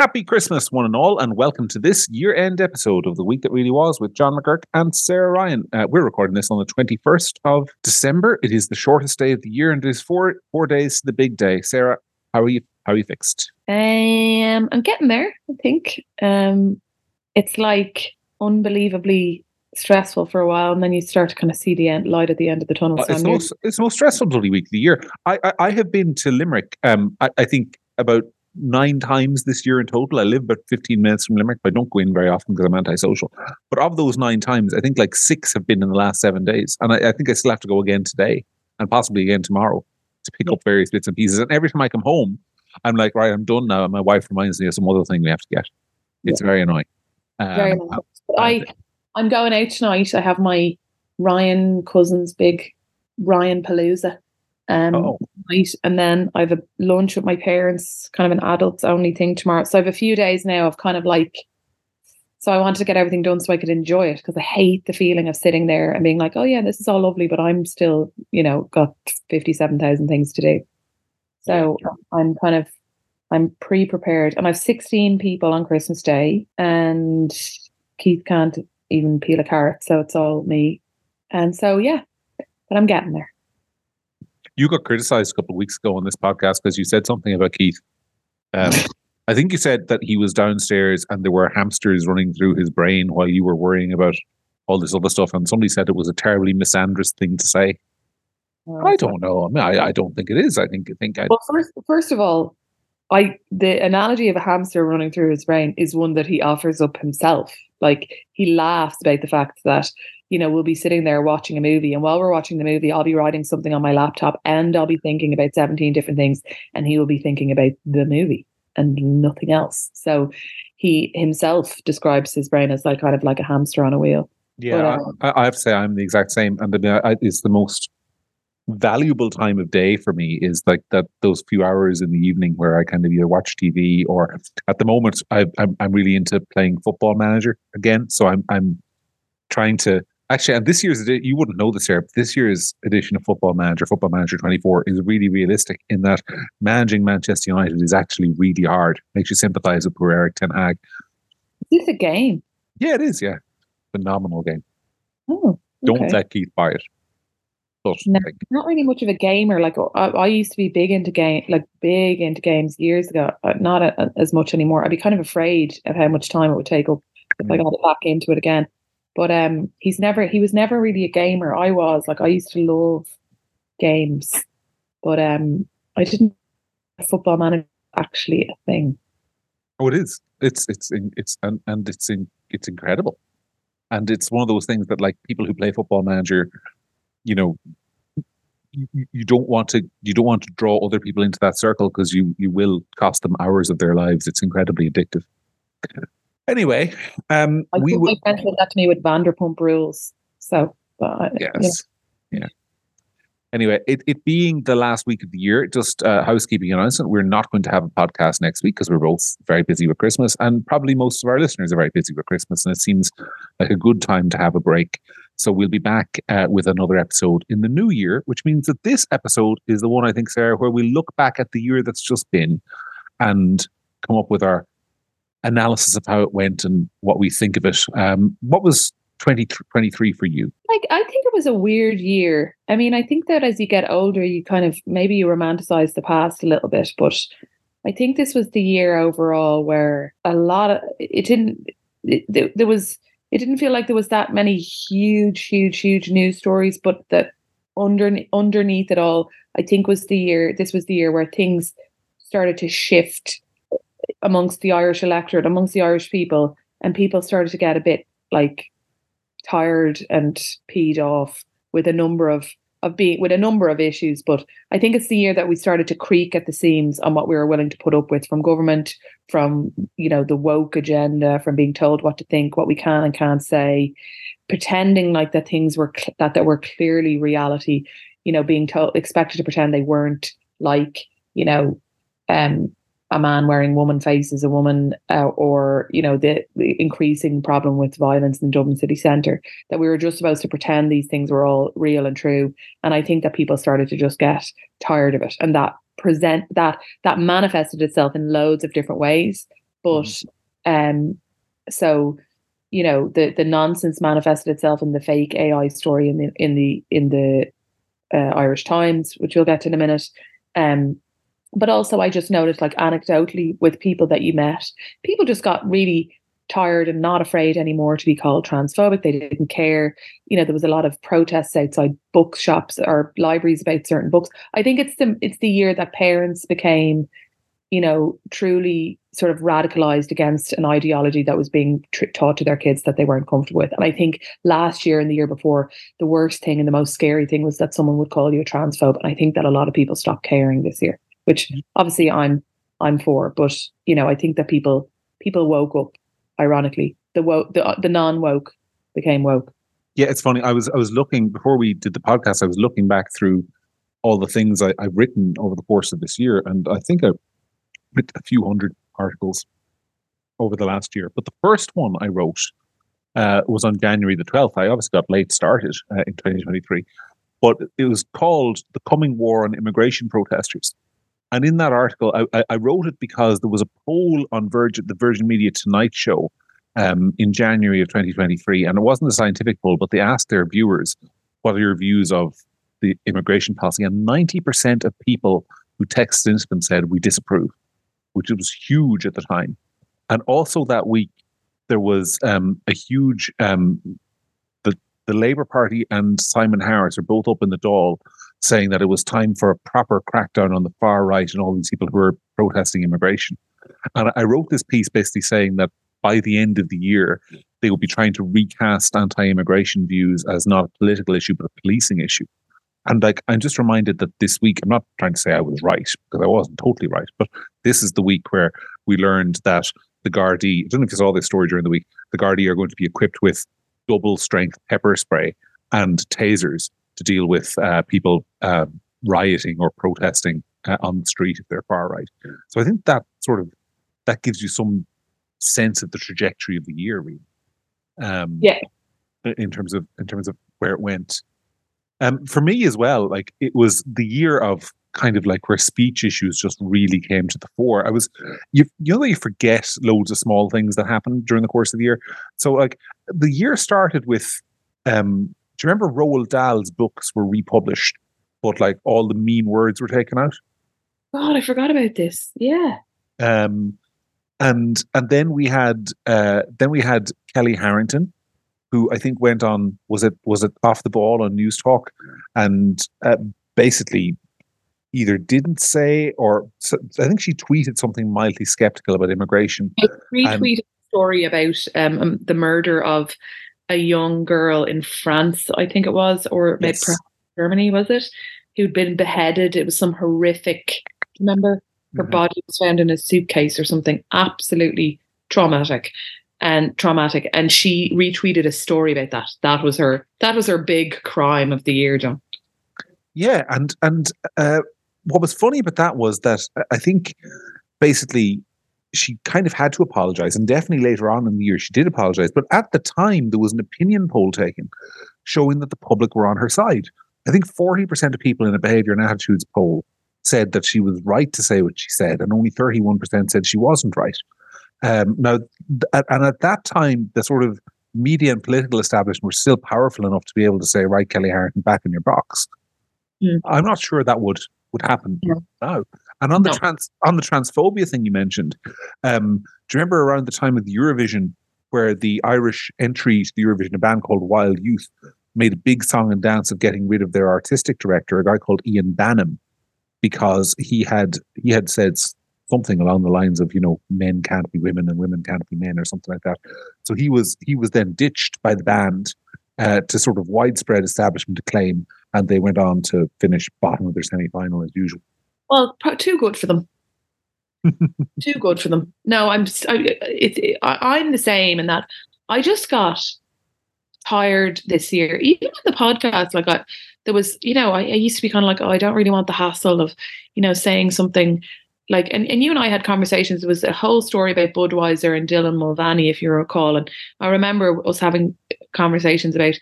Happy Christmas, one and all, and welcome to this year end episode of The Week That Really Was with John McGurk and Sarah Ryan. Uh, we're recording this on the 21st of December. It is the shortest day of the year, and it is four four days to the big day. Sarah, how are you? How are you fixed? Um, I'm getting there, I think. Um, it's like unbelievably stressful for a while, and then you start to kind of see the end light at the end of the tunnel. Uh, it's, the most, it's the most stressful bloody week of the year. I, I, I have been to Limerick, um, I, I think about nine times this year in total. I live about 15 minutes from Limerick, but I don't go in very often because I'm antisocial. But of those nine times, I think like six have been in the last seven days. And I, I think I still have to go again today and possibly again tomorrow to pick up various bits and pieces. And every time I come home, I'm like, right, I'm done now. And my wife reminds me of some other thing we have to get. It's very annoying. Um, very nice. But I, I'm going out tonight. I have my Ryan Cousins big Ryan Palooza. Um, Oh. tonight, and then I have a lunch with my parents, kind of an adults only thing tomorrow. So I have a few days now of kind of like. So I wanted to get everything done so I could enjoy it because I hate the feeling of sitting there and being like, oh yeah, this is all lovely, but I'm still, you know, got fifty-seven thousand things to do. So I'm kind of I'm pre-prepared, and I've 16 people on Christmas Day, and Keith can't even peel a carrot, so it's all me. And so yeah, but I'm getting there. You got criticized a couple of weeks ago on this podcast because you said something about Keith. Um, I think you said that he was downstairs and there were hamsters running through his brain while you were worrying about all this other stuff. And somebody said it was a terribly misandrous thing to say. I don't know. I mean, I, I don't think it is. I think I think I, Well, first, first of all, I the analogy of a hamster running through his brain is one that he offers up himself. Like he laughs about the fact that you know we'll be sitting there watching a movie, and while we're watching the movie, I'll be writing something on my laptop, and I'll be thinking about seventeen different things, and he will be thinking about the movie and nothing else. So he himself describes his brain as like kind of like a hamster on a wheel. yeah, um, I, I have to say I'm the exact same. And the, I, it's the most valuable time of day for me is like that those few hours in the evening where I kind of either watch TV or at the moment I, I'm I'm really into playing Football Manager again. So I'm I'm trying to actually and this year's you wouldn't know this here. But this year's edition of Football Manager, Football Manager 24, is really realistic in that managing Manchester United is actually really hard. Makes you sympathise with poor Erik ten Hag. Is this a game? Yeah, it is. Yeah, phenomenal game. Oh, Don't okay. let Keith buy it. But No. like, not really much of a gamer. Like I, I used to be big into game, like big into games years ago. But not a, as much anymore. I'd be kind of afraid of how much time it would take up if I got back into it again. But um, he's never. He was never really a gamer. I was like I used to love games, but um, I didn't. Football manager actually a thing. Oh, it is. It's it's it's and and it's in, it's incredible, and it's one of those things that like people who play Football Manager, you know, you, you- you don't want to you don't want to draw other people into that circle because you you will cost them hours of their lives. It's incredibly addictive. Anyway, um, I we think will. my friend did that to me with Vanderpump Rules. So, but yeah. Yes. Yeah. Anyway, it, it being the last week of the year, just uh, housekeeping announcement. We're not going to have a podcast next week because we're both very busy with Christmas, and probably most of our listeners are very busy with Christmas, and it seems like a good time to have a break. So we'll be back uh, with another episode in the new year, which means that this episode is the one I think, Sarah, where we look back at the year that's just been and come up with our analysis of how it went and what we think of it. Um, what was 2023 for you? like I think it was a weird year. I mean, I think that as you get older, you kind of maybe you romanticize the past a little bit, but I think this was the year overall where a lot of it didn't. It, there- was. It didn't feel like there was that many huge, huge, huge news stories, but that under underneath it all, I think was the year. This was the year where things started to shift amongst the Irish electorate, amongst the Irish people, and people started to get a bit like tired and peed off with a number of of being with a number of issues. But I think it's the year that we started to creak at the seams on what we were willing to put up with from government, from you know the woke agenda, from being told what to think, what we can and can't say, pretending like that things were cl- that that were clearly reality. You know, being told expected to pretend they weren't like you know um a man wearing woman faces a woman uh, or you know the, the increasing problem with violence in Dublin city centre that we were just supposed to pretend these things were all real and true. And I think that people started to just get tired of it and that present that that manifested itself in loads of different ways. But um, so you know the the nonsense manifested itself in the fake AI story in the in the in the uh, Irish Times, which we'll get to in a minute. Um, but also, I just noticed, like anecdotally, with people that you met, people just got really tired and not afraid anymore to be called transphobic. They didn't care. You know, there was a lot of protests outside bookshops or libraries about certain books. I think it's the it's the year that parents became, you know, truly sort of radicalized against an ideology that was being tr- taught to their kids that they weren't comfortable with. And I think last year and the year before, the worst thing and the most scary thing was that someone would call you a transphobe. And I think that a lot of people stopped caring this year, which obviously I'm I'm for. But you know, I think that people people woke up ironically. The woke, the, the non woke became woke. Yeah, it's funny. I was I was looking before we did the podcast. I was looking back through all the things I, have written over the course of this year, and I think I've written a few hundred articles over the last year. But the first one I wrote uh, was on January the twelfth. I obviously got late started uh, in 2023, but it was called "The Coming War on Immigration Protesters." And in that article, I, I wrote it because there was a poll on Virgin, the Virgin Media Tonight show um, in January of 2023. And it wasn't a scientific poll, but they asked their viewers, what are your views of the immigration policy? And 90% of people who texted into them said, we disapprove, which was huge at the time. And also that week, there was um, a huge, um, the, the Labour Party and Simon Harris are both up in the Dáil saying that it was time for a proper crackdown on the far right and all these people who were protesting immigration. And I wrote this piece basically saying that by the end of the year, they will be trying to recast anti-immigration views as not a political issue but a policing issue. And like I'm just reminded that this week, I'm not trying to say I was right because I wasn't totally right, but this is the week where we learned that the Gardaí, I don't know if you saw this story during the week, the Gardaí are going to be equipped with double strength pepper spray and tasers to deal with uh, people uh, rioting or protesting uh, on the street if they're far right. So I think that sort of that gives you some sense of the trajectory of the year, really. Um, yeah. In terms of in terms of where it went. Um, for me as well, like it was the year of kind of like where speech issues just really came to the fore. I was, you, you know, you forget loads of small things that happened during the course of the year. So like the year started with um, do you remember Roald Dahl's books were republished, but like all the mean words were taken out? God, I forgot about this. Yeah. Um, and and then we had uh, then we had Kellie Harrington, who I think went on was it was it off the ball on Newstalk, and uh, basically either didn't say or I think she tweeted something mildly skeptical about immigration. I retweeted a story about um, um, the murder of a young girl in France, I think it was, or maybe yes. Germany, was it? Who'd been beheaded. It was some horrific, remember? Her mm-hmm. body was found in a suitcase or something absolutely traumatic and traumatic. And she retweeted a story about that. That was her that was her big crime of the year, John. Yeah, and and uh, what was funny about that was that I think basically she kind of had to apologize, and definitely later on in the year she did apologize. But at the time, there was an opinion poll taken showing that the public were on her side. I think 40% of people in a behavior and attitudes poll said that she was right to say what she said, and only 31% said she wasn't right. Um, now, th- and at that time, the sort of media and political establishment were still powerful enough to be able to say, right, Kellie Harrington, back in your box. Mm. I'm not sure that would would happen yeah. now. And on the no. trans on the transphobia thing you mentioned, um, do you remember around the time of the Eurovision where the Irish entry to the Eurovision, a band called Wild Youth, made a big song and dance of getting rid of their artistic director, a guy called Ian Bannum, because he had he had said something along the lines of you know men can't be women and women can't be men or something like that. So he was he was then ditched by the band uh, to sort of widespread establishment acclaim, and they went on to finish bottom of their semi final as usual. Well, too good for them. too good for them. No, I'm. I, it, I, I'm the same in that I just got tired this year. Even on the podcast, like I, there was, you know, I, I used to be kind of like, oh, I don't really want the hassle of, you know, saying something like, and, and you and I had conversations. There was a whole story about Budweiser and Dylan Mulvaney, if you recall. And I remember us having conversations about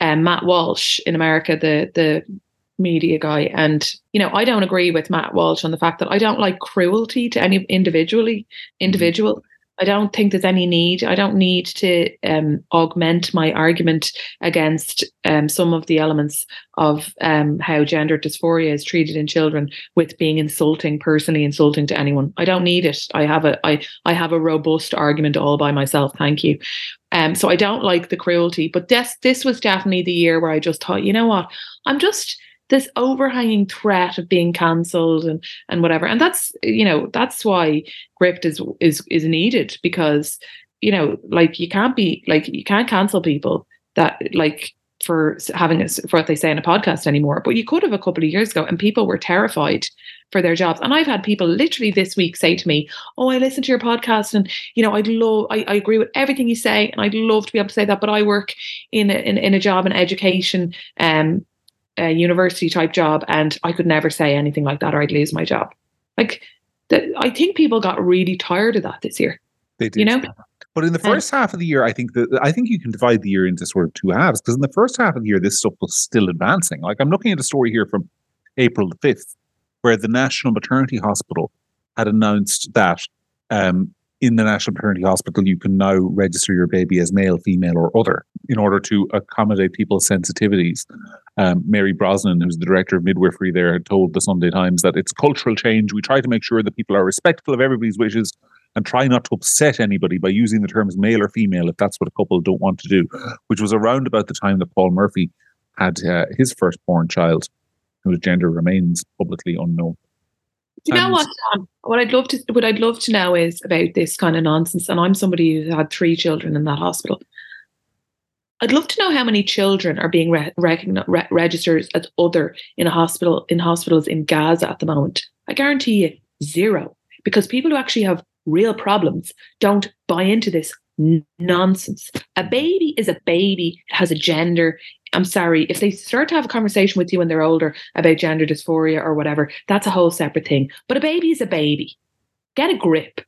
um, Matt Walsh in America, the the media guy. And, you know, I don't agree with Matt Walsh on the fact that I don't like cruelty to any individually individual. I don't think there's any need. I don't need to um, augment my argument against um, some of the elements of um, how gender dysphoria is treated in children with being insulting, personally insulting to anyone. I don't need it. I have a I I have a robust argument all by myself. Thank you. Um, so I don't like the cruelty, but this this was definitely the year where I just thought, you know what, I'm just this overhanging threat of being cancelled and and whatever. And that's you know that's why gript is is is needed because you know like you can't be like you can't cancel people that like for having a, for what they say in a podcast anymore. But you could have a couple of years ago and people were terrified for their jobs. And i've had people literally this week say to me oh i listen to your podcast and you know i'd love I, I agree with everything you say and i'd love to be able to say that but i work in a, in, in a job in education um a university type job and I could never say anything like that or I'd lose my job. Like, the, I think people got really tired of that this year. They did. You know? But in the first half of the year, I think that I think you can divide the year into sort of two halves because in the first half of the year, this stuff was still advancing. Like I'm looking at a story here from April the fifth, where the National Maternity Hospital had announced that um, in the National Maternity Hospital, you can now register your baby as male, female, or other in order to accommodate people's sensitivities. Um, Mary Brosnan, who's the director of midwifery there, had told the Sunday Times that it's cultural change. We try to make sure that people are respectful of everybody's wishes and try not to upset anybody by using the terms male or female if that's what a couple don't want to do, which was around about the time that Paul Murphy had uh, his firstborn child, whose gender remains publicly unknown. Do you know what? Um, what I'd love to what I'd love to know is about this kind of nonsense. And I'm somebody who had three children in that hospital. I'd love to know how many children are being re- re- registered as other in a hospital in hospitals in Gaza at the moment. I guarantee you zero, because people who actually have real problems don't buy into this n- nonsense. A baby is a baby, it has a gender, I'm sorry, if they start to have a conversation with you when they're older about gender dysphoria or whatever, that's a whole separate thing. But a baby is a baby. Get a grip.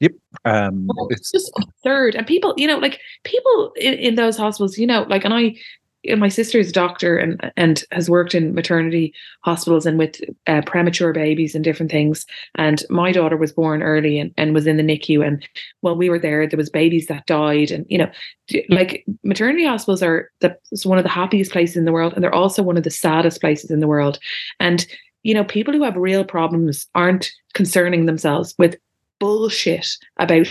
Yep. Um, it's, it's just absurd. And people, you know, like people in, in those hospitals, you know, like, and I, my sister's a doctor and and has worked in maternity hospitals and with uh, premature babies and different things. And my daughter was born early and, and was in the NICU. And while we were there, there was babies that died. And you know, like maternity hospitals are the, one of the happiest places in the world, and they're also one of the saddest places in the world. And you know, people who have real problems aren't concerning themselves with bullshit about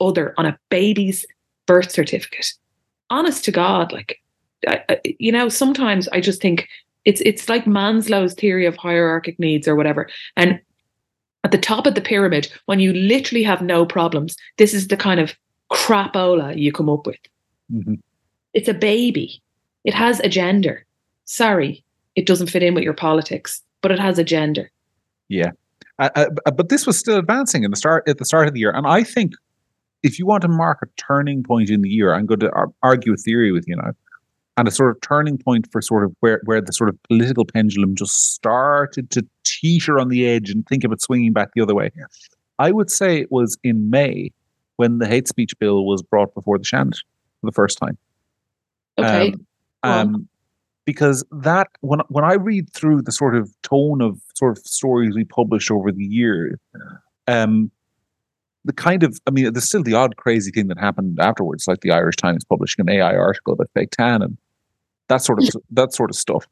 other on a baby's birth certificate. Honest to God, like you know, sometimes I just think it's it's like Maslow's theory of hierarchic needs or whatever. And at the top of the pyramid, when you literally have no problems, this is the kind of crapola you come up with. Mm-hmm. It's a baby. It has a gender. Sorry, it doesn't fit in with your politics, but it has a gender. Yeah, uh, uh, but this was still advancing in the start at the start of the year, and I think if you want to mark a turning point in the year, I'm going to argue a theory with you now and a sort of turning point for sort of where, where the sort of political pendulum just started to teeter on the edge and think of it swinging back the other way. I would say it was in May when the hate speech bill was brought before the Seanad for the first time. Okay. Um, um, because that when when I read through the sort of tone of sort of stories we publish over the year, um, the kind of, I mean, there's still the odd crazy thing that happened afterwards, like the Irish Times publishing an AI article about fake tan and that sort of that sort of stuff.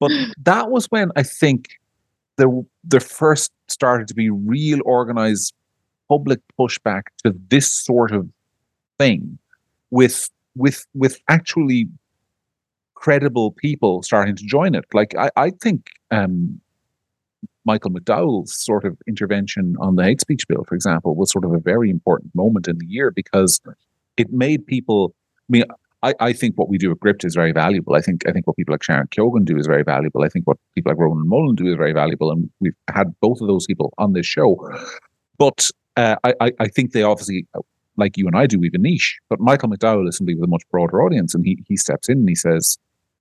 But that was when I think there there first started to be real organized public pushback to this sort of thing, with with with actually credible people starting to join it. Like I, I think um, Michael McDowell's sort of intervention on the hate speech bill, for example, was sort of a very important moment in the year because it made people. I mean, I, I think what we do at Gript is very valuable. I think I think what people like Sharon Keogan do is very valuable. I think what people like Ronan Mullen do is very valuable, and we've had both of those people on this show. But uh, I, I think they obviously, like you and I do, we have a niche. But Michael McDowell is somebody with a much broader audience, and he he steps in and he says,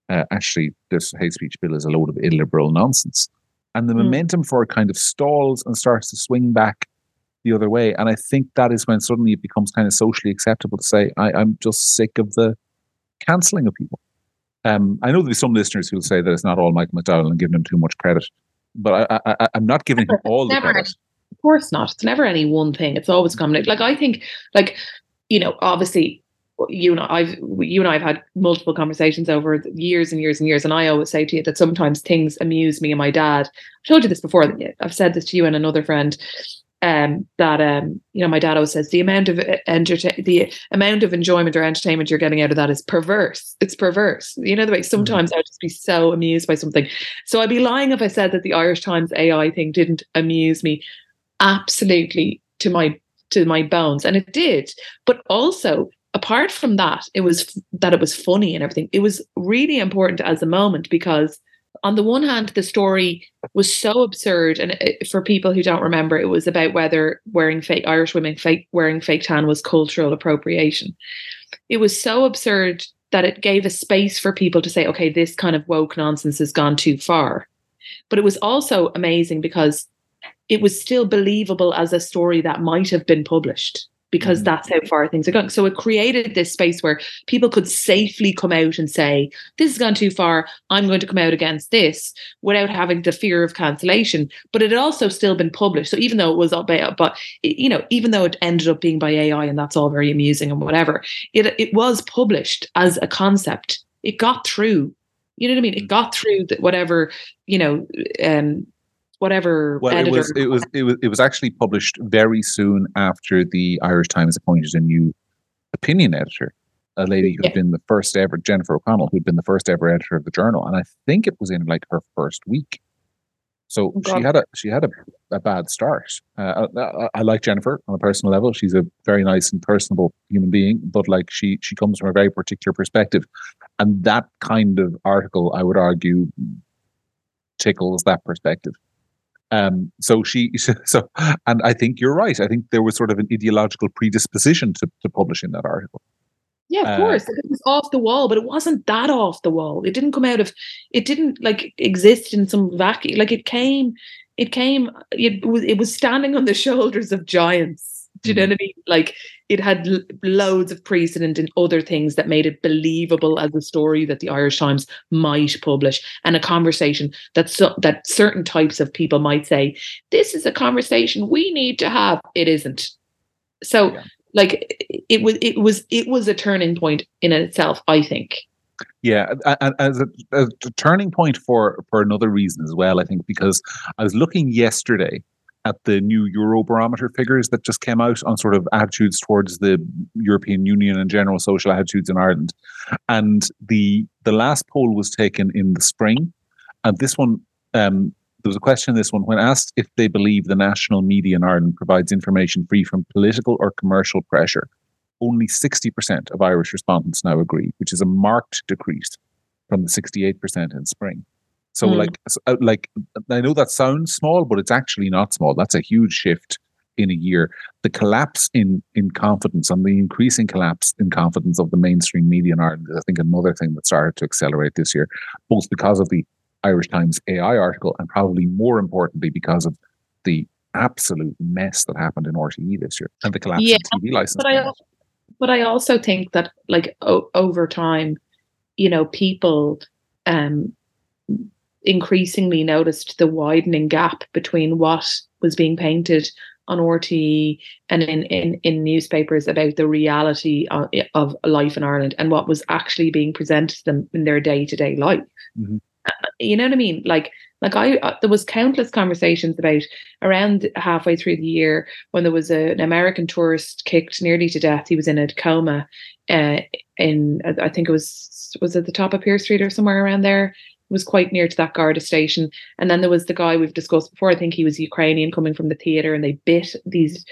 uh, actually, this hate speech bill is a load of illiberal nonsense and the mm. momentum for it kind of stalls and starts to swing back the other way. And I think that is when suddenly it becomes kind of socially acceptable to say, I, am just sick of the cancelling of people. Um, I know there'll be some listeners who'll say that it's not all Michael McDowell and giving him too much credit, but I, am not giving him all the credit. Of course not. It's never any one thing. It's always a combination. Like I think, like you know, obviously you and I've you and I have had multiple conversations over years and years and years, and I always say to you that sometimes things amuse me and my dad. I've told you this before. I've said this to you and another friend. Um, that um, you know, my dad always says the amount of entertain the amount of enjoyment or entertainment you're getting out of that is perverse. It's perverse. You know the way sometimes mm-hmm. I'd just be so amused by something. So I'd be lying if I said that the Irish Times AI thing didn't amuse me. Absolutely to my to my bones, and it did. But also apart from that, it was that it was funny and everything. It was really important as a moment because on the one hand, the story was so absurd, and it, for people who don't remember, it was about whether wearing fake Irish women fake wearing fake tan was cultural appropriation. It was so absurd that it gave a space for people to say, "Okay, this kind of woke nonsense has gone too far." But it was also amazing because it was still believable as a story that might have been published because mm-hmm. that's how far things are going. So it created this space where people could safely come out and say, This has gone too far. I'm going to come out against this without having the fear of cancellation. But it had also still been published. So even though it was up by, but you know, even though it ended up being by AI and that's all very amusing and whatever, it it was published as a concept. It got through. You know what I mean? It mm. got through whatever, you know, um, whatever well it was it was it was it was actually published very soon after the irish times appointed a new opinion editor a lady who had yeah. been the first ever jennifer o'connell who'd been the first ever editor of the journal and i think it was in like her first week. So oh, she had a she had a, a bad start. Uh, I, I, like jennifer on a personal level. She's a very nice and personable human being but like she she comes from a very particular perspective and that kind of article i would argue tickles that perspective um, so she, so, and I think you're right. I think there was sort of an ideological predisposition to, to publishing that article. Yeah, of uh, course. It was off the wall, but it wasn't that off the wall. It didn't come out of, it didn't like exist in some vacuum. Like it came, it came, it was, it was standing on the shoulders of giants do you know mm-hmm. what I mean? Like it had l- loads of precedent in other things that made it believable as a story that the Irish Times might publish, and a conversation that so, that certain types of people might say, "This is a conversation we need to have." It isn't. So, yeah. like it was, it was, it was a turning point in itself. I think. Yeah, as a, as a turning point for for another reason as well. I think because I was looking yesterday at the new Eurobarometer figures that just came out on sort of attitudes towards the European Union and general social attitudes in Ireland. And the the last poll was taken in the spring, and this one um, there was a question in this one when asked if they believe the national media in Ireland provides information free from political or commercial pressure. Only 60% of Irish respondents now agree, which is a marked decrease from the 68% in spring. So mm. like uh, like I know that sounds small, but it's actually not small. That's a huge shift in a year. The collapse in in confidence and the increasing collapse in confidence of the mainstream media in Ireland is, I think, another thing that started to accelerate this year, both because of the Irish Times AI article and probably more importantly because of the absolute mess that happened in RTE this year and the collapse yeah, in TV license. But I, but I also think that like o- over time, you know, people um increasingly noticed the widening gap between what was being painted on RTE and in, in, in newspapers about the reality of, of, life in Ireland and what was actually being presented to them in their day to day life. Mm-hmm. You know what I mean? Like, like I, uh, there was countless conversations about around halfway through the year when there was a, an American tourist kicked nearly to death. He was in a coma, uh, in I think it was was at the top of Pearse Street or somewhere around there was quite near to that Garda station. And then there was the guy we've discussed before. I think he was Ukrainian coming from the theatre, and they bit these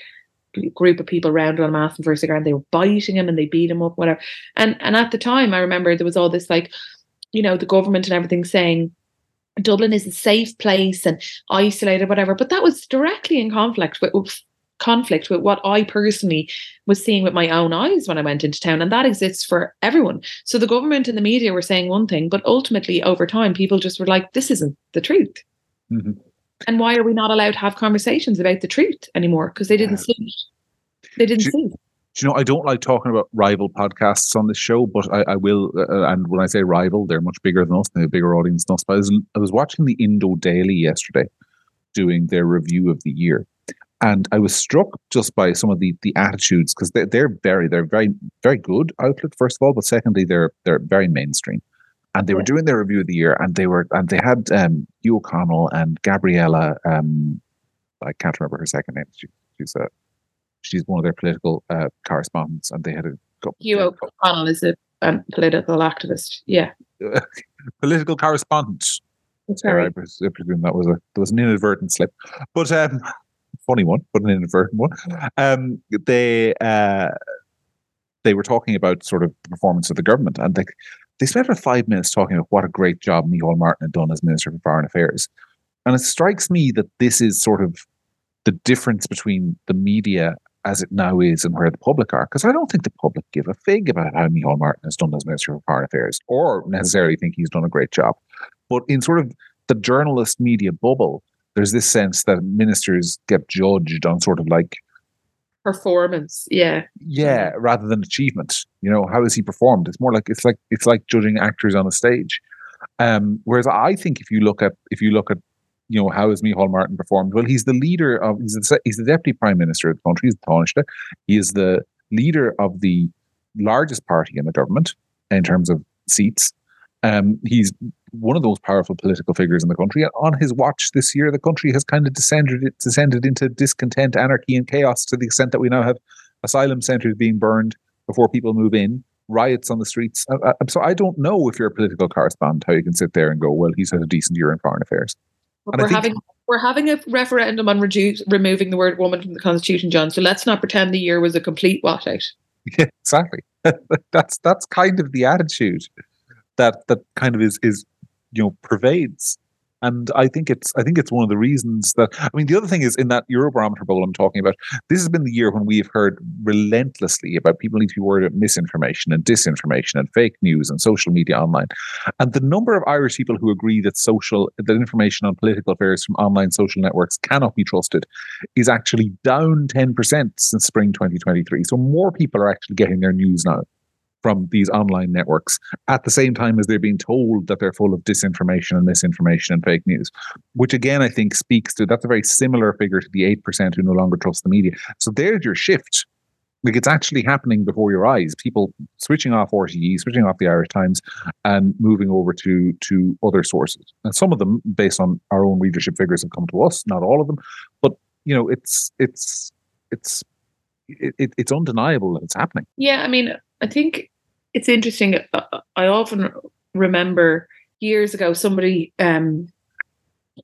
group of people around on mass and first and they were biting him and they beat him up, whatever. And and at the time, I remember there was all this like, you know, the government and everything saying Dublin is a safe place and isolated, whatever. But that was directly in conflict with conflict with what I personally was seeing with my own eyes when I went into town. And that exists for everyone. So the government and the media were saying one thing, but ultimately over time, people just were like, this isn't the truth. Mm-hmm. And why are we not allowed to have conversations about the truth anymore? Because they didn't yeah. see They didn't do, see Do you know, I don't like talking about rival podcasts on this show, but I, I will. Uh, uh, and when I say rival, they're much bigger than us, they have a bigger audience than us. But I was, I was watching the Indo Daily yesterday doing their review of the year and I was struck just by some of the the attitudes because they're, they're very they're very very good outlet first of all, but secondly they're they're very mainstream. And they yeah. were doing their review of the year, and they were and they had um, Hugh O'Connell and Gabriella. Um, I can't remember her second name. She, she's a she's one of their political uh, correspondents, and they had a Hugh O'Connell is a um, political activist. Yeah, political correspondent. Sorry. I presume that was a there was an inadvertent slip, but um, funny one, but an inadvertent one. Um, they uh, they were talking about sort of the performance of the government, and they they spent about five minutes talking about what a great job Micheál Martin had done as Minister for Foreign Affairs, and it strikes me that this is sort of the difference between the media as it now is and where the public are. Because I don't think the public give a fig about how Micheál Martin has done as Minister for Foreign Affairs or necessarily think he's done a great job. But in sort of the journalist media bubble, there's this sense that ministers get judged on sort of like performance yeah. Yeah rather than achievement you know how has he performed? It's more like it's like it's like judging actors on a stage. Um whereas i think if you look at if you look at you know how has Micheál Martin performed? Well he's the leader of he's the, he's the deputy prime minister of the country he's the Taoiseach. He is the leader of the largest party in the government in terms of seats. Um, he's one of those powerful political figures in the country. And on his watch this year, the country has kind of descended descended into discontent, anarchy, and chaos to the extent that we now have asylum centres being burned before people move in, riots on the streets. Uh, uh, so I don't know if you're a political correspondent how you can sit there and go, "Well, he's had a decent year in foreign affairs." we're think, having we're having a referendum on reduce, removing the word "woman" from the constitution, John. So let's not pretend the year was a complete washout. Yeah, exactly. that's that's kind of the attitude that that kind of is is you know pervades and I think it's I think it's one of the reasons that I mean the other thing is in that Eurobarometer poll I'm talking about, this has been the year when we have heard relentlessly about people need to be worried about misinformation and disinformation and fake news and social media online. And the number of Irish people who agree that social that information on political affairs from online social networks cannot be trusted is actually down 10% since spring 2023. So more people are actually getting their news now from these online networks at the same time as they're being told that they're full of disinformation and misinformation and fake news, which again, I think speaks to that's a very similar figure to the 8% who no longer trust the media. So there's your shift. Like it's actually happening before your eyes. People switching off RTE, switching off the Irish Times, and moving over to to other sources. And some of them, based on our own readership figures, have come to us. Not all of them, but you know, it's it's it's it, it's undeniable that it's happening. Yeah, I mean, I think it's interesting. Uh, I often remember years ago somebody um,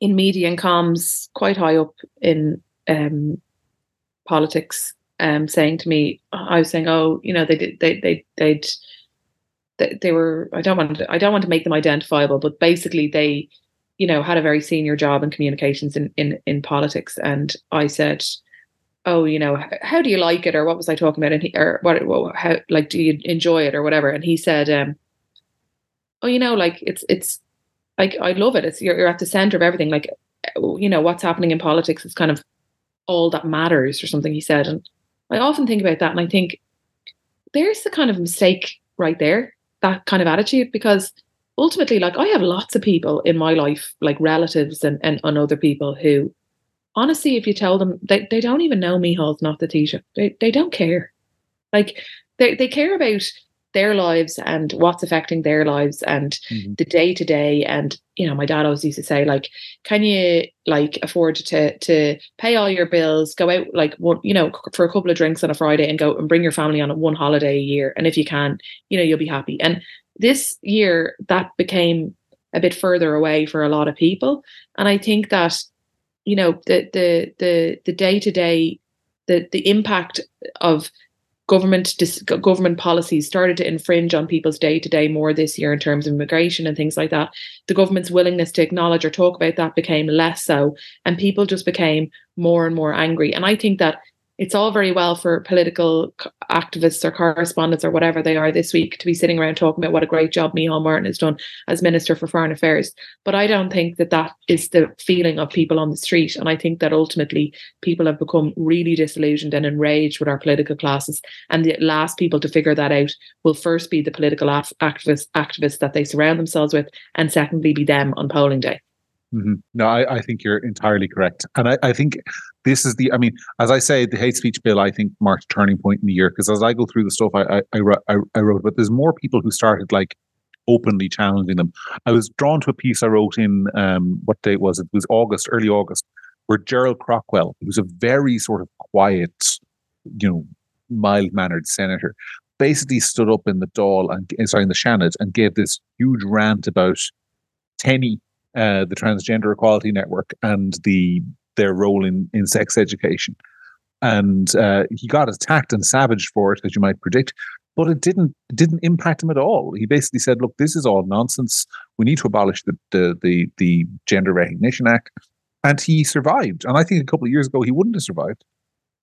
in media and comms, quite high up in um, politics, um, saying to me, I was saying, "Oh, you know, they did, they they they'd." They, they were i don't want to i don't want to make them identifiable but basically they you know had a very senior job in communications in in, in politics and i said oh, you know, how do you like it, or what was I talking about, and he, or what, how, like, do you enjoy it, or whatever? And he said, um, oh, you know, like it's it's like I love it. It's you're, you're at the center of everything. Like, you know, what's happening in politics is kind of all that matters, or something. He said, and I often think about that, and I think there's the kind of mistake right there, that kind of attitude, because ultimately, like I have lots of people in my life, like relatives and and, and other people who honestly, if you tell them they, they don't even know Micheál's not the Taoiseach, they they don't care. Like they they care about their lives and what's affecting their lives and mm-hmm. the day to day. And you know, my dad always used to say, like, can you like afford to to pay all your bills, go out like one, you know, for a couple of drinks on a Friday and go and bring your family on one holiday a year, and if you can, you know, you'll be happy. And this year, that became a bit further away for a lot of people, and I think that you know the the the the day to day the the impact of government dis- government policies started to infringe on people's day to day more this year in terms of immigration and things like that. The government's willingness to acknowledge or talk about that became less so, and people just became more and more angry. And I think that it's all very well for political activists or correspondents or whatever they are this week to be sitting around talking about what a great job Micheál Martin has done as Minister for Foreign Affairs. But I don't think that that is the feeling of people on the street. And I think that ultimately people have become really disillusioned and enraged with our political classes. And the last people to figure that out will first be the political activists, activists that they surround themselves with, and secondly, be them on polling day. Mm-hmm. No, I, I, think you're entirely correct. And I, I, think this is the, I mean, as I say, the hate speech bill, I think marked a turning point in the year because as I go through the stuff I, I, I, wrote, but there's more people who started like openly challenging them. I was drawn to a piece I wrote in, um, what date was it? It was August, early August, where Gerard Craughwell, who was a very sort of quiet, you know, mild mannered senator, basically stood up in the Dáil and sorry in the Seanad and gave this huge rant about TENI, uh, the Transgender Equality Network, and the their role in in sex education. And uh, he got attacked and savaged for it, as you might predict. But it didn't it didn't impact him at all. He basically said, "Look, this is all nonsense. We need to abolish the the the, the Gender Recognition Act." And he survived. And I think a couple of years ago he wouldn't have survived.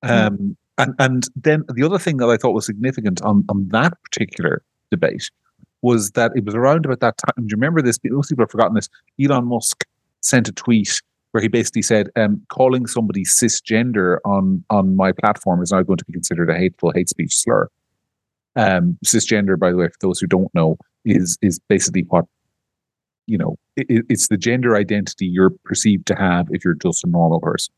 Hmm. Um, mm. And and then the other thing that I thought was significant on, on that particular debate was that it was around about that time. Do you remember this? Most people have forgotten this. Elon Musk sent a tweet where he basically said, um, calling somebody cisgender on on my platform is now going to be considered a hateful hate speech slur. Um, cisgender, by the way, for those who don't know, is is basically what you know. It, it's the gender identity you're perceived to have if you're just a normal person.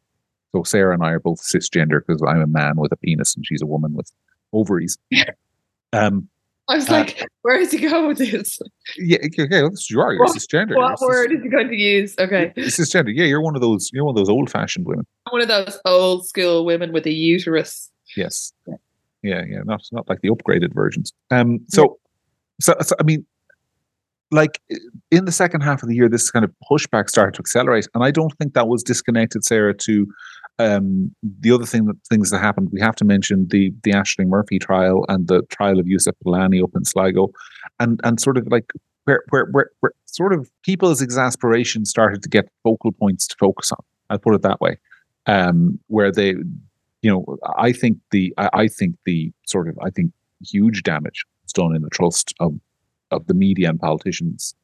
So Sarah and I are both cisgender because I'm a man with a penis and she's a woman with ovaries. Um, I was uh, like, where is he going with this? Yeah, okay, you are. You're what, cisgender. What you're word cis- is he going to use? Okay, cisgender. Yeah, you're one of those. You're one of those old-fashioned women. One of those old school women with a uterus. Yes. Yeah, yeah, yeah not not like the upgraded versions. Um. So, yeah. so, so I mean, like in the second half of the year, this kind of pushback started to accelerate, and I don't think that was disconnected, Sarah, to um, the other thing that things that happened, we have to mention the the Ashling Murphy trial and the trial of Yousef Palani up in Sligo, and and sort of like where where where, where sort of people's exasperation started to get focal points to focus on. I'll put it that way, um, where they, you know, I think the I, I think the sort of I think huge damage was done in the trust of of the media and politicians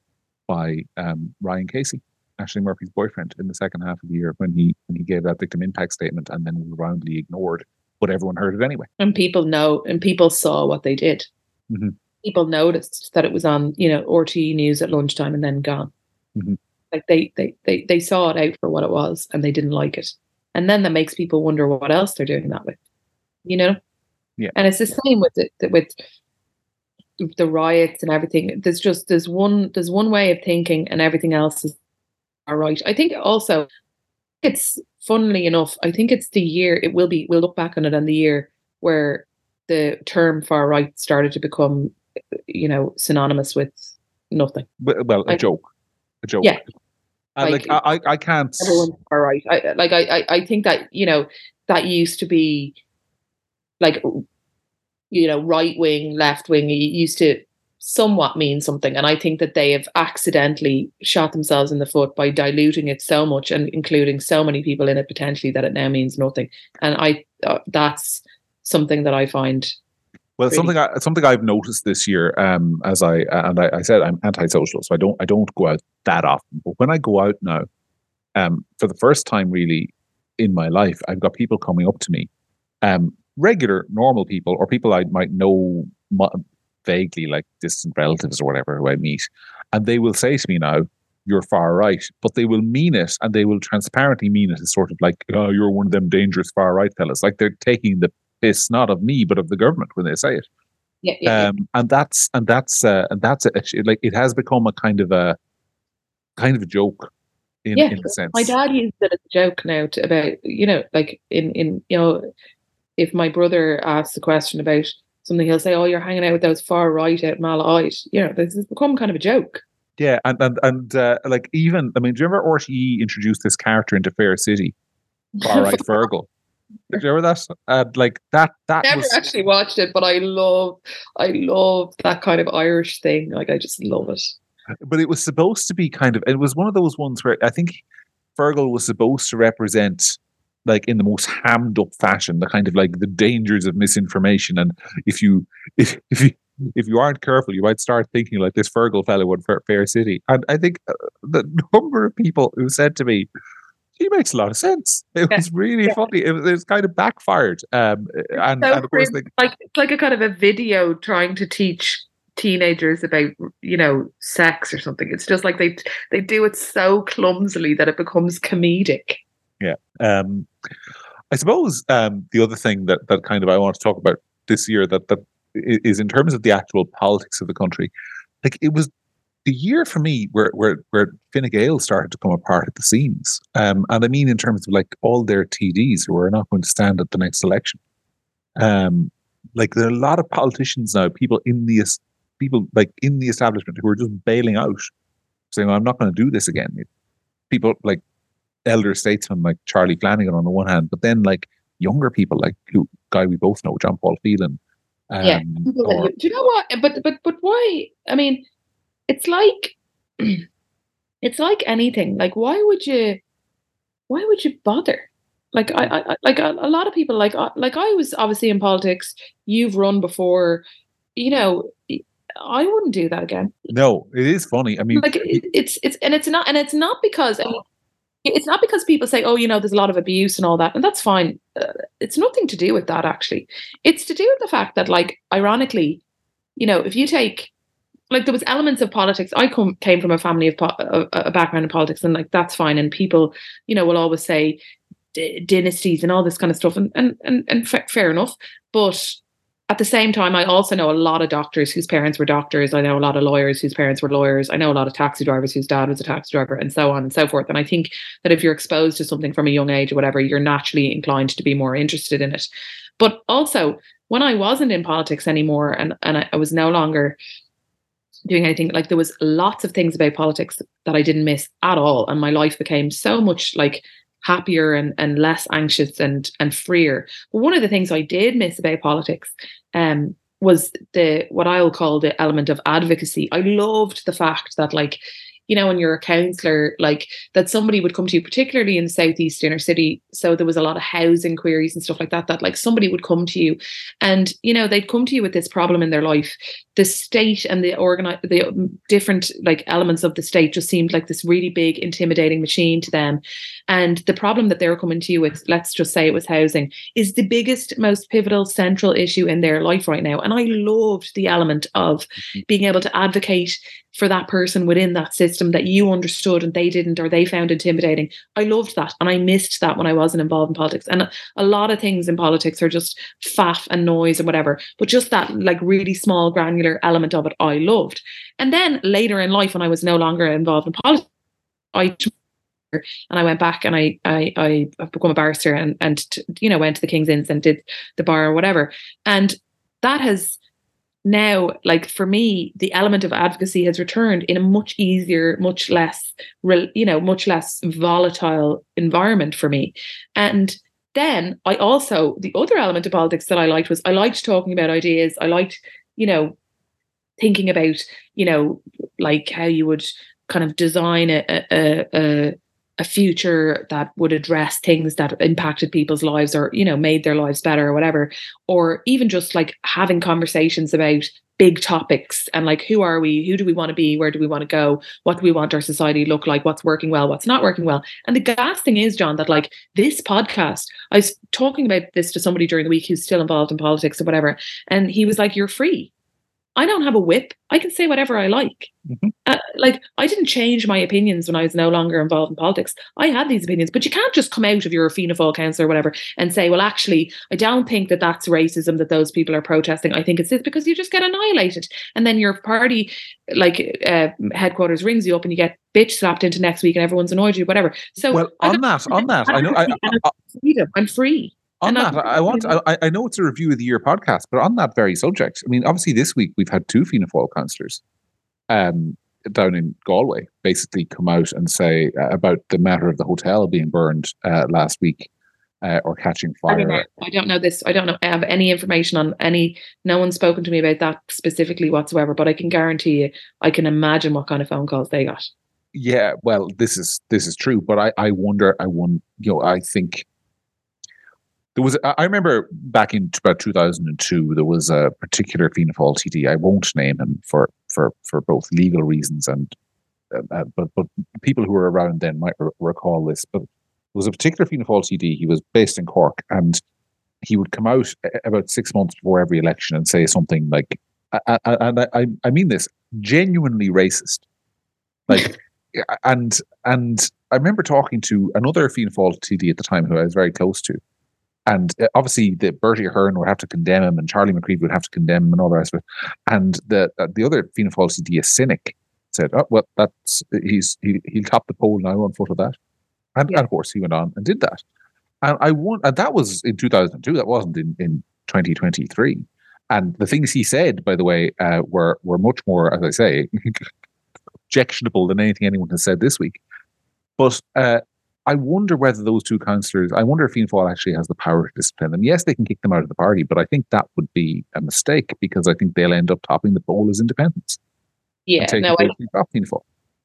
by um, Ryan Casey. Ashling Murphy's boyfriend in the second half of the year when he when he gave that victim impact statement and then was roundly ignored, but everyone heard it anyway. And people know, and people saw what they did. Mm-hmm. People noticed that it was on, you know, RTE news at lunchtime and then gone. Mm-hmm. Like they, they they they saw it out for what it was and they didn't like it, and then that makes people wonder what else they're doing that with, you know. Yeah. And it's the same with it with the riots and everything. There's just there's one there's one way of thinking and everything else is are right. I think also it's funnily enough, I think it's the year it will be we'll look back on it and the year where the term far right started to become you know synonymous with nothing. Well, a joke. A joke. Yeah. Uh, like, like I, I can't. Everyone's far right. I, like I, I think that you know that used to be like you know right wing, left wing. used to somewhat mean something. And I think that they have accidentally shot themselves in the foot by diluting it so much and including so many people in it potentially that it now means nothing. And I uh, that's something that I find. Well, really something I, something I've noticed this year, um, as I and I, I said I'm antisocial, so I don't I don't go out that often. But when I go out now, um, for the first time really in my life, I've got people coming up to me, um, regular normal people or people I might know vaguely like distant relatives or whatever who I meet, and they will say to me now, "You're far right," but they will mean it, and they will transparently mean it as sort of like, "Oh, you're one of them dangerous far right fellas." Like they're taking the piss not of me but of the government when they say it. Yeah, yeah, um, and that's and that's uh, and that's it. Like it has become a kind of a kind of a joke in, yeah, in a sense. My dad used it as a joke now to, about you know like in in you know if my brother asks a question about something he'll say, "Oh, you're hanging out with those far right at Malahide." You know, this has become kind of a joke. Yeah, and and and uh, like even I mean, do you remember RTE introduced this character into Fair City, far right Fergal? Do you remember that? Uh, like that. That never was... actually watched it, but I love, I love that kind of Irish thing. Like I just love it. But it was supposed to be kind of. It was one of those ones where I think Fergal was supposed to represent like in the most hammed up fashion, the kind of like the dangers of misinformation. And if you if if you if you aren't careful, you might start thinking like this Fergal fellow in Fair City. And I think uh, the number of people who said to me, he makes a lot of sense. It yeah. was really yeah. funny. It was, it was, kind of backfired. Um, and, so and of course, like it's like a kind of a video trying to teach teenagers about you know sex or something. It's just like they they do it so clumsily that it becomes comedic. Yeah. Um, I suppose um, the other thing that that kind of I want to talk about this year that that is in terms of the actual politics of the country. Like it was the year for me where where where Fine Gael started to come apart at the seams. Um, and I mean in terms of like all their TDs who are not going to stand at the next election. Um, like there are a lot of politicians now, people in the people like in the establishment who are just bailing out, saying, well, "I'm not going to do this again." People like elder statesmen like Charlie Flanagan on the one hand, but then like younger people like who guy we both know, John Paul Phelan. Um, yeah, or, do you know what? But but but why? I mean, it's like it's like anything. Like, why would you? Why would you bother? Like I, I like a, a lot of people like uh, like I was obviously in politics. You've run before, you know. I wouldn't do that again. No, it is funny. I mean, like it, it's it's and it's not and it's not because I mean, it's not because people say, oh, you know, there's a lot of abuse and all that, and that's fine. Uh, it's nothing to do with that, actually. It's to do with the fact that, like, ironically, you know, if you take, like, there was elements of politics. I come came from a family of po- a, a background in politics, and like that's fine. And people, you know, will always say d- dynasties and all this kind of stuff, and and and, and f- fair enough. But at the same time, I also know a lot of doctors whose parents were doctors. I know a lot of lawyers whose parents were lawyers. I know a lot of taxi drivers whose dad was a taxi driver, and so on and so forth. And I think that if you're exposed to something from a young age or whatever, you're naturally inclined to be more interested in it. But also, when I wasn't in politics anymore and, and I, I was no longer doing anything, like there was lots of things about politics that I didn't miss at all. And my life became so much like happier and, and less anxious and and freer. But one of the things I did miss about politics um, was the what I'll call the element of advocacy. I loved the fact that like you know, when you're a councillor, like that somebody would come to you, particularly in the southeast inner city. So there was a lot of housing queries and stuff like that. That like somebody would come to you, and you know they'd come to you with this problem in their life. The state and the organize the different like elements of the state just seemed like this really big, intimidating machine to them. And the problem that they were coming to you with, let's just say it was housing, is the biggest, most pivotal, central issue in their life right now. And I loved the element of mm-hmm. being able to advocate for that person within that system that you understood and they didn't or they found intimidating. I loved that and I missed that when I wasn't involved in politics. And a lot of things in politics are just faff and noise and whatever, but just that like really small granular element of it I loved. And then later in life when I was no longer involved in politics, I and I went back and I I I have become a barrister and and you know went to the King's Inns and did the bar or whatever. And that has now like for me the element of advocacy has returned in a much easier much less you know much less volatile environment for me. And then i also the other element of politics that i liked was i liked talking about ideas. I liked you know thinking about you know like how you would kind of design a, a, a a future that would address things that impacted people's lives or you know made their lives better or whatever. Or even just like having conversations about big topics and like who are we? Who do we want to be? Where do we want to go? What do we want our society to look like? What's working well? What's not working well? And the gas thing is john that like this podcast i was talking about this to somebody during the week who's still involved in politics or whatever and he was like you're free I don't have a whip. I can say whatever I like. Mm-hmm. Uh, like I didn't change my opinions when I was no longer involved in politics. I had these opinions, but you can't just come out of your Fianna Fáil council or whatever and say, "Well, actually, I don't think that that's racism that those people are protesting. I think it's this," because you just get annihilated, and then your party, like uh, headquarters, rings you up and you get bitch slapped into next week, and everyone's annoyed you, whatever. So, well, on that, on that, I know, I, I, I'm free on that, I, I want. I, I, know it's a review of the year podcast, but on that very subject, I mean, obviously this week we've had two Fianna Fáil councillors um, down in Galway basically come out and say uh, about the matter of the hotel being burned uh, last week uh, or catching fire. I don't, know, I don't know this. I don't know. I have any information on any. No one's spoken to me about that specifically whatsoever. But I can guarantee you, I can imagine what kind of phone calls they got. Yeah, well, this is this is true, but I I wonder. I won. You know, I think there was I remember back in about 2002 there was a particular Fáil TD I won't name him for for for both legal reasons and uh, but but people who were around then might re- recall this but there was a particular Fáil TD he was based in Cork and he would come out about 6 months before every election and say something like and I, I mean this genuinely racist. Like, and and I remember talking to another Fáil TD at the time who I was very close to, and uh, obviously the Bertie Ahern would have to condemn him, and Charlie McCreevy would have to condemn him, and all the rest of it. And the uh, the other Fianna Fáil TD, a cynic, said, "Oh well, that's he's he he'll top the poll now on foot of that," and, yeah. and of course he went on and did that. And I won, and that was in 2002. That wasn't in in 2023. And the things he said, by the way, uh, were were much more, as I say, objectionable than anything anyone has said this week. But uh, I wonder whether those two councillors, I wonder if Fianna Fáil actually has the power to discipline them. Yes, they can kick them out of the party, but I think that would be a mistake because I think they'll end up topping the poll as independents. Yeah, no, I,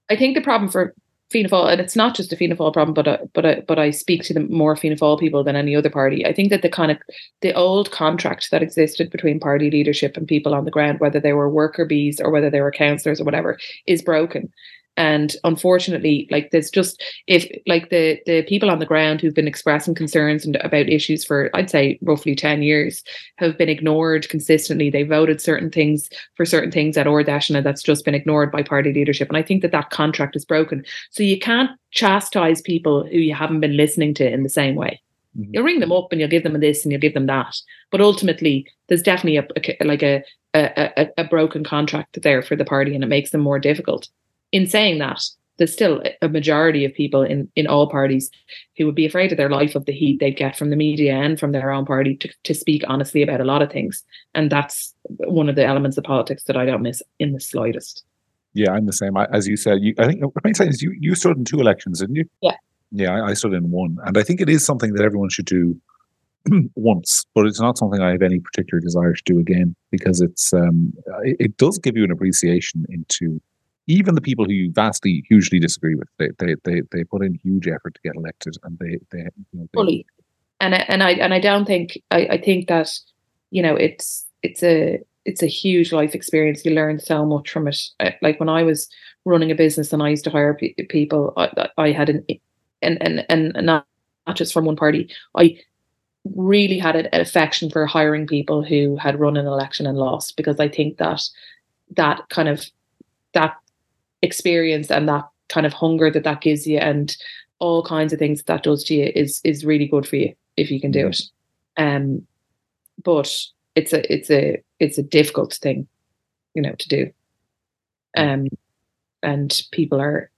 I think the problem for Fianna Fáil, and it's not just a Fianna Fáil problem, but uh, but uh, but I speak to the more Fianna Fáil people than any other party. I think that the kind of the old contract that existed between party leadership and people on the ground, whether they were worker bees or whether they were councillors or whatever, is broken and unfortunately like there's just if like the the people on the ground who've been expressing concerns and about issues for i'd say roughly 10 years have been ignored consistently. They voted certain things for certain things at Fheis that's just been ignored by party leadership. And i think that that contract is broken. So you can't chastise people who you haven't been listening to in the same way. Mm-hmm. you'll ring them up and you'll give them this and you'll give them that. But ultimately there's definitely a, a like a, a a broken contract there for the party and it makes them more difficult in saying that, there's still a majority of people in, in all parties who would be afraid of their life of the heat they'd get from the media and from their own party to, to speak honestly about a lot of things. And that's one of the elements of politics that I don't miss in the slightest. Yeah, I'm the same. I, as you said, you, I think sense is you, you stood in two elections, didn't you? Yeah. Yeah, I, I stood in one. And I think it is something that everyone should do once, but it's not something I have any particular desire to do again because it's um, it, it does give you an appreciation into even the people who you vastly, hugely disagree with, they they they, they put in huge effort to get elected, and they they, you know, they fully. And I, and I and I don't think I, I think that you know it's it's a it's a huge life experience. You learn so much from it. Like when I was running a business and I used to hire pe- people, I, I had an and and and not not just from one party. I really had an affection for hiring people who had run an election and lost because I think that that kind of that experience and that kind of hunger that that gives you and all kinds of things that, that does to you is is really good for you if you can do it. Um but it's a it's a it's a difficult thing you know to do. Um and people are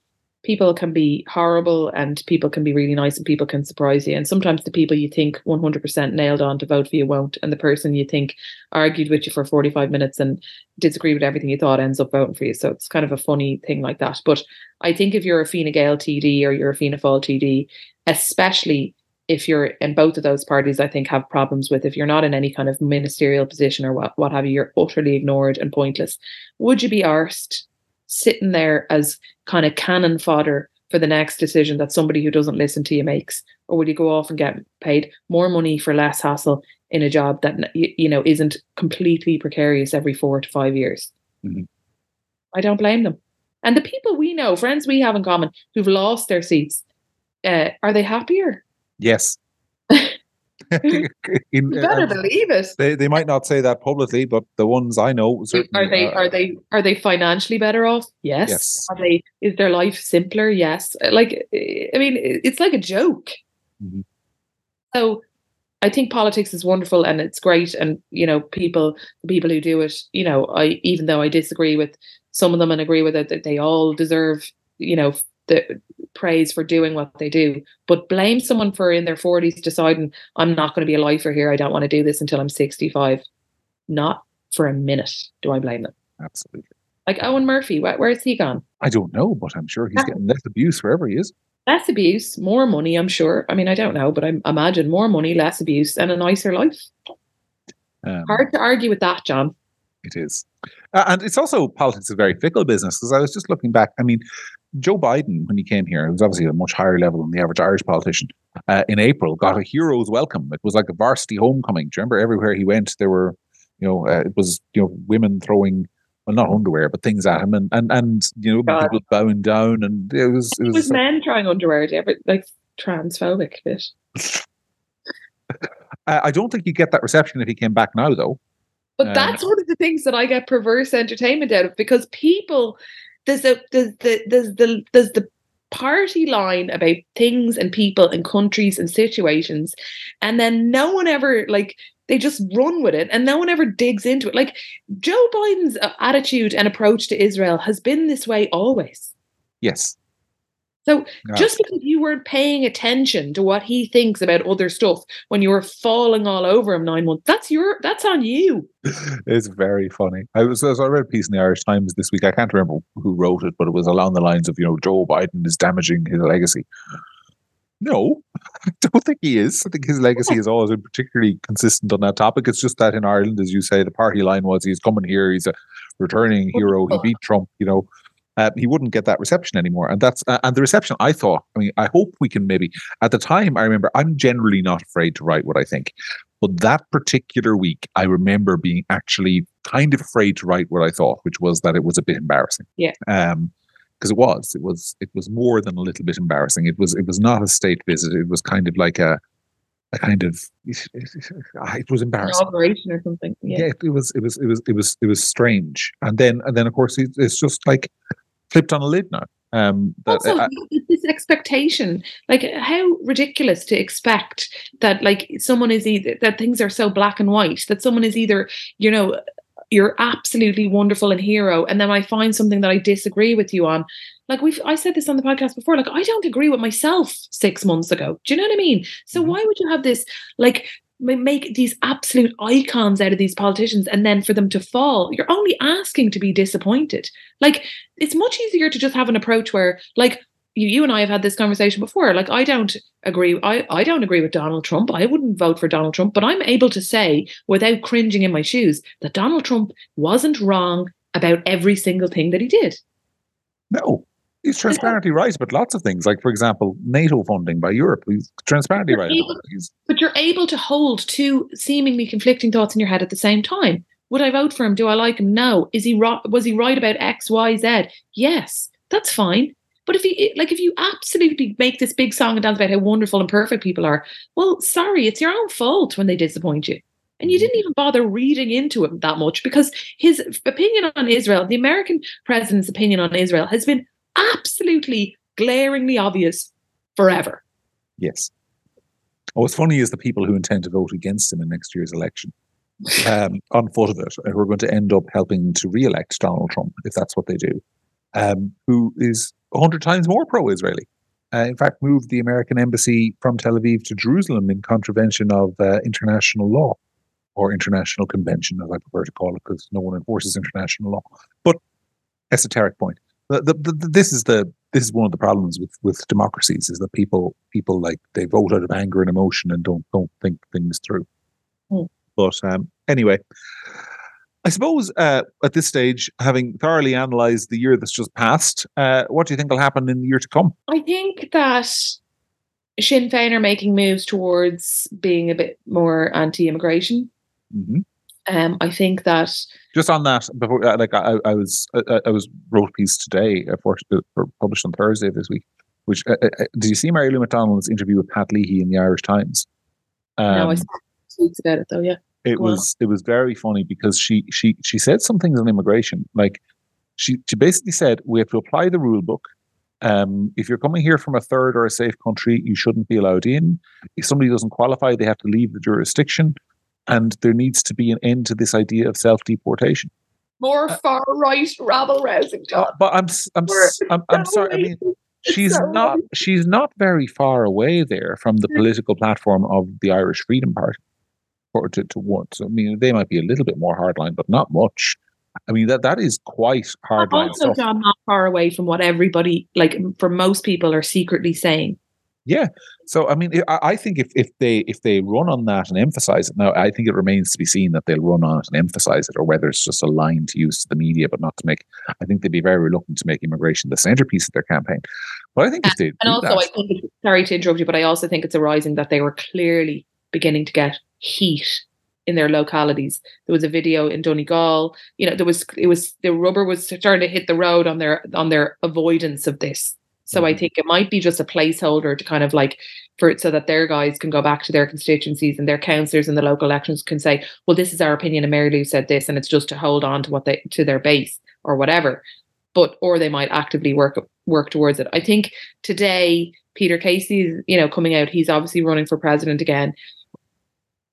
people can be horrible and people can be really nice and people can surprise you. And sometimes the people you think 100% nailed on to vote for you won't. And the person you think argued with you for 45 minutes and disagree with everything you thought ends up voting for you. So it's kind of a funny thing like that. But I think if you're a Fine Gael TD or you're a Fianna Fáil TD, especially if you're in both of those parties, I think have problems with if you're not in any kind of ministerial position or what, what have you, you're utterly ignored and pointless. Would you be arsed sitting there as kind of cannon fodder for the next decision that somebody who doesn't listen to you makes? Or would you go off and get paid more money for less hassle in a job that you know isn't completely precarious every 4 to 5 years? Mm-hmm. i don't blame them. And the people we know friends we have in common who've lost their seats uh, are they happier? Yes in, you better um, believe it. They they might not say that publicly, but the ones I know are they are they are they financially better off? Yes. yes. Are they? Is their life simpler? Yes. Like I mean, it's like a joke. Mm-hmm. So I think politics is wonderful and it's great, and you know, people people who do it, you know, I even though I disagree with some of them and agree with it that they all deserve, you know, the praise for doing what they do, but blame someone for in their 40s deciding, I'm not going to be a lifer here. I don't want to do this until I'm 65. Not for a minute do I blame them. Absolutely. Like Eoghan Murphy, where, where's he gone? I don't know, but I'm sure he's getting less abuse wherever he is. Less abuse, more money, I'm sure. I mean, I don't know, but I imagine more money, less abuse, and a nicer life. Um, Hard to argue with that, John. It is. Uh, and it's also politics is a very fickle business because I was just looking back. I mean, Joe Biden, when he came here, was obviously a much higher level than the average Irish politician. Uh, in April, got a hero's welcome. It was like a varsity homecoming. Do you remember everywhere he went, there were, you know, uh, it was you know women throwing well, not underwear, but things at him, and and and you know God. people bowing down, and it was it was, it was men trying underwear. Like transphobic bit. I don't think you get that reception if he came back now, though. But that's one of the things that I get perverse entertainment out of because people there's a there's the there's the there's the party line about things and people and countries and situations and then no one ever like they just run with it and no one ever digs into it. Like joe biden's uh, attitude and approach to israel has been this way always. Yes so yeah. just because you weren't paying attention to what he thinks about other stuff when you were falling all over him nine months, that's your that's on you. it's very funny. I was I read a piece in the Irish Times this week. I can't remember who wrote it, but it was along the lines of you know Joe Biden is damaging his legacy. No, I don't think he is. I think his legacy has always been particularly consistent on that topic. It's just that in Ireland, as you say, the party line was he's coming here, he's a returning hero, he beat Trump, you know uh, he wouldn't get that reception anymore. And that's uh, and the reception. I thought. I mean, I hope we can maybe. At the time, I remember I'm generally not afraid to write what I think, but that particular week, I remember being actually kind of afraid to write what I thought, which was that it was a bit embarrassing. Yeah. Um, because it was, it was, it was more than a little bit embarrassing. It was, it was not a state visit. It was kind of like a, a kind of it, it was embarrassing operation or something yeah. yeah. it was it was it was it was it was strange and then and then of course it's just like flipped on a lid now. Um, also, I, this expectation, like how ridiculous to expect that, like someone is either that things are so black and white that someone is either, you know, you're absolutely wonderful and hero, and then I find something that I disagree with you on. Like we've, I said this on the podcast before. Like I don't agree with myself six months ago. Do you know what I mean? So mm-hmm. why would you have this like make these absolute icons out of these politicians and then for them to fall. You're only asking to be disappointed. Like it's much easier to just have an approach where like you, you and I have had this conversation before. Like I don't agree I, I don't agree with Donald Trump. I wouldn't vote for Donald Trump but I'm able to say without cringing in my shoes that Donald Trump wasn't wrong about every single thing that he did. No He's transparently right about lots of things, like for example, NATO funding by Europe. He's transparently right. Able, but you're able to hold two seemingly conflicting thoughts in your head at the same time. Would I vote for him? Do I like him? No. Is he right? Was he right about X, Y, Z? Yes, that's fine. But if you like, if you absolutely make this big song and dance about how wonderful and perfect people are, well, sorry, it's your own fault when they disappoint you. And you mm-hmm. didn't even bother reading into him that much because his opinion on Israel, the American president's opinion on Israel, has been absolutely glaringly obvious forever. Yes. what's funny is the people who intend to vote against him in next year's election, um, on foot of it, who are going to end up helping to re-elect Donald Trump if that's what they do, um, who is hundred times more pro-Israeli. Uh, in fact, moved the American embassy from Tel Aviv to Jerusalem in contravention of uh, international law or international convention, as I prefer to call it, because no one enforces international law. But esoteric point the, the, the, this is the this is one of the problems with with democracies is that people people like they vote out of anger and emotion and don't don't think things through. Mm. But um, anyway, I suppose uh, at this stage, having thoroughly analysed the year that's just passed, uh, what do you think will happen in the year to come? I think that Sinn Féin are making moves towards being a bit more anti-immigration. Mm-hmm. Um, I think that just on that before, uh, like I, I was, I, I, was wrote a piece today uh, for, for published on Thursday this week. Which uh, uh, uh, did you see Mary Lou McDonald's interview with Pat Leahy in the Irish Times? Um, no, I um, tweets about it though. Yeah, it Go was on. it was very funny because she she she said some things on immigration. Like she she basically said we have to apply the rule book. Um, if you're coming here from a third or a safe country, you shouldn't be allowed in. If somebody doesn't qualify, they have to leave the jurisdiction and there needs to be an end to this idea of self deportation. More uh, far right rabble rousing, John. Uh, but I'm I'm I'm, I'm sorry. I mean, she's not she's not very far away there from the political platform of the Irish Freedom Party, or to to what? So, I mean, they might be a little bit more hardline, but not much. I mean that that is quite hardline. Also, John, not far away from what everybody, like for most people, are secretly saying. Yeah. So I mean, I think if, if they if they run on that and emphasize it now, I think it remains to be seen that they'll run on it and emphasize it, or whether it's just a line to use to the media, but not to make. I think they'd be very reluctant to make immigration the centerpiece of their campaign. But I think if they and also, that, I think sorry to interrupt you, but I also think it's arising that they were clearly beginning to get heat in their localities. There was a video in Donegal. You know, there was it was the rubber was starting to hit the road on their on their avoidance of this So mm-hmm. I think it might be just a placeholder to kind of like for it so that their guys can go back to their constituencies and their councillors in the local elections can say, well, this is our opinion and Mary Lou said this, and it's just to hold on to what they to their base or whatever. But or they might actively work work towards it. I think today Peter Casey is, you know, coming out, he's obviously running for president again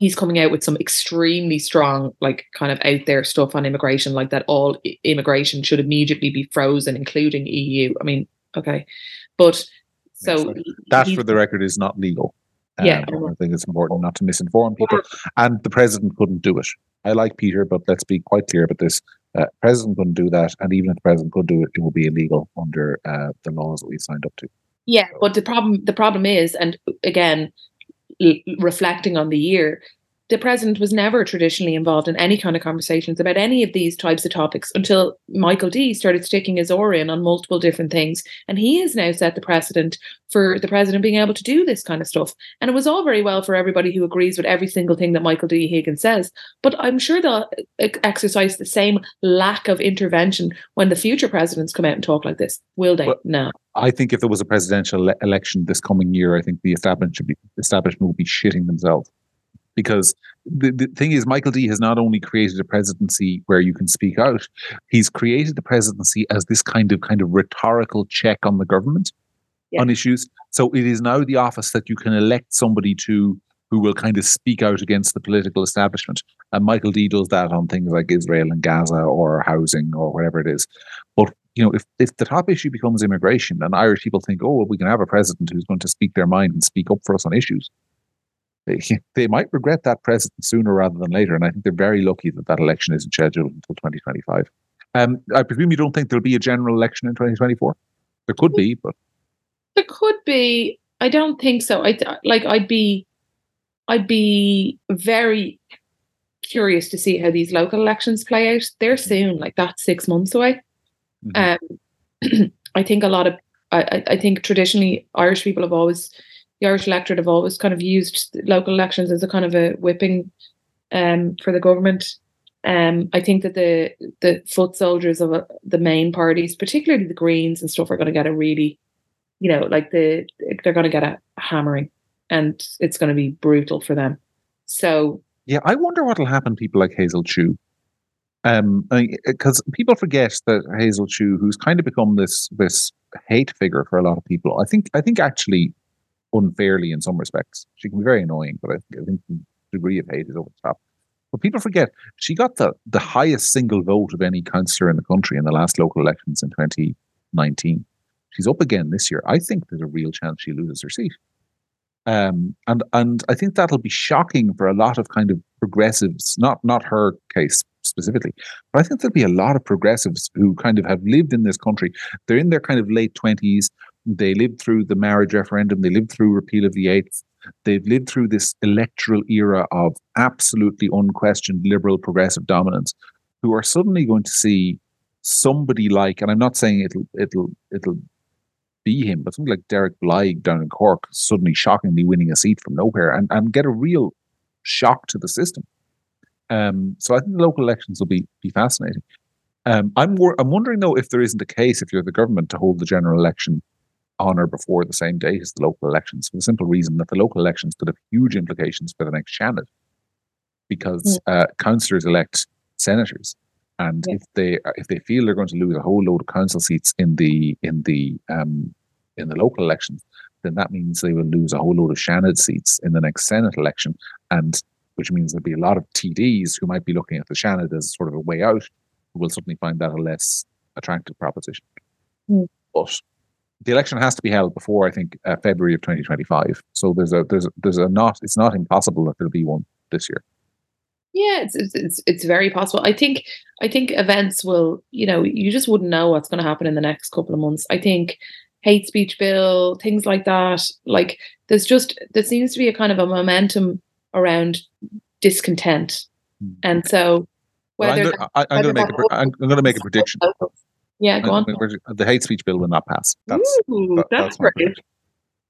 he's coming out with some extremely strong, like kind of out there stuff on immigration, like that all immigration should immediately be frozen, including EU. I mean, okay, but so that, for the record, is not legal. Yeah, um, I think it's important not to misinform people, and the president couldn't do it. I like Peter, but let's be quite clear about this. Uh, president couldn't do that, and even if the president could do it, it would be illegal under uh, the laws that we signed up to. Yeah, but the problem the problem is, and again, reflecting on the year, the president was never traditionally involved in any kind of conversations about any of these types of topics until Michael D started sticking his oar in on multiple different things. And he has now set the precedent for the president being able to do this kind of stuff. And it was all very well for everybody who agrees with every single thing that Michael D. Higgins says. But I'm sure they'll uh, exercise the same lack of intervention when the future presidents come out and talk like this. Will they? Well, no. I think if there was a presidential election this coming year, I think the establishment, be, establishment would be shitting themselves. Because the, the thing is, Michael D has not only created a presidency where you can speak out, he's created the presidency as this kind of kind of rhetorical check on the government yeah. on issues. So it is now the office that you can elect somebody to who will kind of speak out against the political establishment. And Michael D does that on things like Israel and Gaza or housing or whatever it is. But you know, if, if the top issue becomes immigration and Irish people think, oh, well, we can have a president who's going to speak their mind and speak up for us on issues, they, they might regret that president sooner rather than later. And I think they're very lucky that that election isn't scheduled until 2025. Um, I presume you don't think there'll be a general election in 2024? There could be, but. There could be. I don't think so. I like. I'd be. I'd be very curious to see how these local elections play out. They're soon, like that's six months away. Mm-hmm. Um, I think a lot of. I, I think traditionally Irish people have always the Irish electorate have always kind of used local elections as a kind of a whipping um, for the government. Um, I think that the the foot soldiers of uh, the main parties, particularly the Greens and stuff, are going to get a really, you know, like the they're going to get a hammering, and it's going to be brutal for them. So yeah, I wonder what will happen. People like Hazel Chu, um, because people forget that Hazel Chu, who's kind of become this this hate figure for a lot of people, I think I think actually unfairly in some respects. She can be very annoying, but I, I think the degree of hate is over the top. But people forget she got the, the highest single vote of any councillor in the country in the last local elections in 2019. She's up again this year. I think there's a real chance she loses her seat. Um, and and I think that'll be shocking for a lot of kind of progressives, not not her case specifically, but I think there'll be a lot of progressives who kind of have lived in this country. They're in their kind of late twenties, they lived through the marriage referendum. They lived through repeal of the eighth. They've lived through this electoral era of absolutely unquestioned liberal progressive dominance, who are suddenly going to see somebody like, and I'm not saying it'll it'll it'll be him, but something like Derek Blighe down in Cork suddenly shockingly winning a seat from nowhere and, and get a real shock to the system. Um, so I think the local elections will be be fascinating. Um, I'm I'm wondering though if there isn't a case if you're the government to hold the general election on or before the same date as the local elections for the simple reason that the local elections could have huge implications for the next Seanad because mm. uh, councillors elect senators and yeah. if they if they feel they're going to lose a whole load of council seats in the in the um, in the local elections then that means they will lose a whole load of Seanad seats in the next Senate election and which means there'll be a lot of TDs who might be looking at the Seanad as sort of a way out who will suddenly find that a less attractive proposition. Mm. But the election has to be held before I think uh, February of 2025. So there's a there's a, there's a not it's not impossible that there'll be one this year. Yeah, it's, it's it's very possible. I think I think events will you know you just wouldn't know what's going to happen in the next couple of months. I think hate speech bill things like that. Like there's just there seems to be a kind of a momentum around discontent, mm. and so well, I'm, going to make a, I'm going to make a prediction. Yeah, go on. The hate speech bill will not pass. That's Ooh, that, that's, that's great.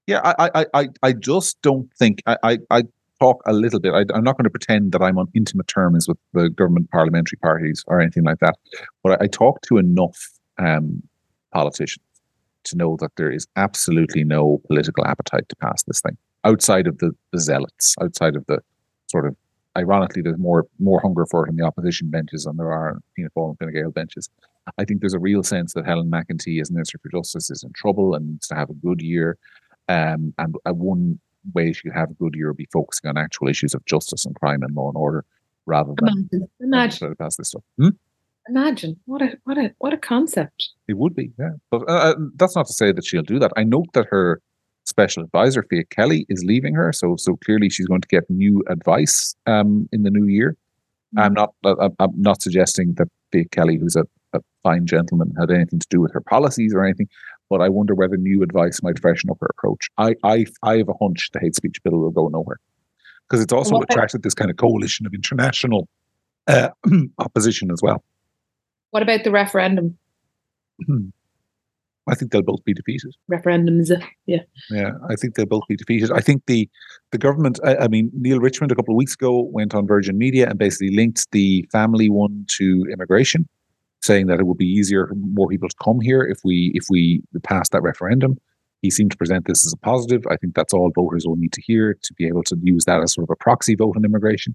Yeah, I, I, I, I just don't think I, I, I talk a little bit. I, am not going to pretend that I'm on intimate terms with the government parliamentary parties or anything like that, but I, I talk to enough um, politicians to know that there is absolutely no political appetite to pass this thing outside of the, the zealots, outside of the sort of ironically, there's more more hunger for it in the opposition benches than there are Fianna Fáil and Fine Gael benches. I think there's a real sense that Helen McEntee, as Minister for Justice, is in trouble and needs to have a good year. Um, and uh, one way she could have a good year would be focusing on actual issues of justice and crime and law and order rather than Imagine, imagine, pass this stuff. Hmm? imagine what a what a what a concept. It would be, yeah. But uh, that's not to say that she'll do that. I note that her special advisor, Fiach Kelly, is leaving her. So so clearly she's going to get new advice um, in the new year. Mm. I'm not uh, I'm not suggesting that Fiach Kelly, who's a, a fine gentleman, had anything to do with her policies or anything. But I wonder whether new advice might freshen up her approach. I I I have a hunch the hate speech bill will go nowhere because it's also What- attracted this kind of coalition of international uh, opposition as well. What about the referendum? I think they'll both be defeated. Referendums. Yeah. Yeah, I think they'll both be defeated. I think the the government. I, I mean, Neale Richmond a couple of weeks ago went on Virgin Media and basically linked the family one to immigration, saying that it would be easier for more people to come here if we if we pass that referendum. He seemed to present this as a positive. I think that's all voters will need to hear to be able to use that as sort of a proxy vote on immigration.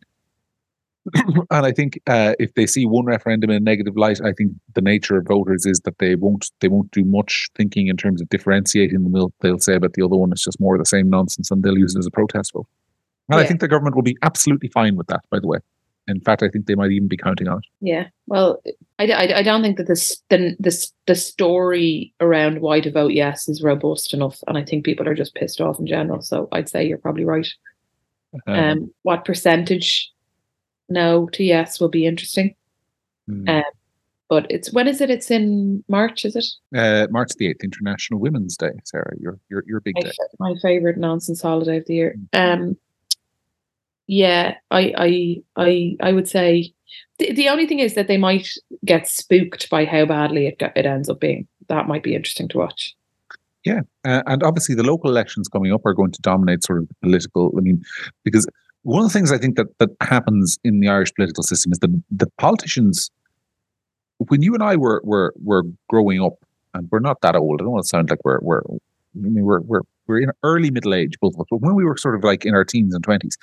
and I think uh, if they see one referendum in a negative light, I think the nature of voters is that they won't they won't do much thinking in terms of differentiating them. They'll, they'll say about the other one it's just more of the same nonsense, and they'll use it as a protest vote. And I think the government will be absolutely fine with that. By the way, in fact, I think they might even be counting on it. Yeah. Well, I, I, I don't think that this the this the story around why to vote yes is robust enough, and I think people are just pissed off in general. So I'd say you're probably right. Um, Um, what percentage no to yes will be interesting. hmm. um, But it's when is it? It's in March, is it? uh, March the eighth, International Women's Day. Sarah, your your your big My, day. my favorite nonsense holiday of the year. Um, yeah, I, I, I, I would say the, the only thing is that they might get spooked by how badly it it ends up being. That might be interesting to watch. Uh, and obviously, the local elections coming up are going to dominate sort of the political. I mean, because one of the things I think that that happens in the Irish political system is that the politicians, when you and I were were were growing up, and we're not that old. I don't want to sound like we're we're I mean, we're we're we're in early middle age, both of us. But when we were sort of like in our teens and twenties,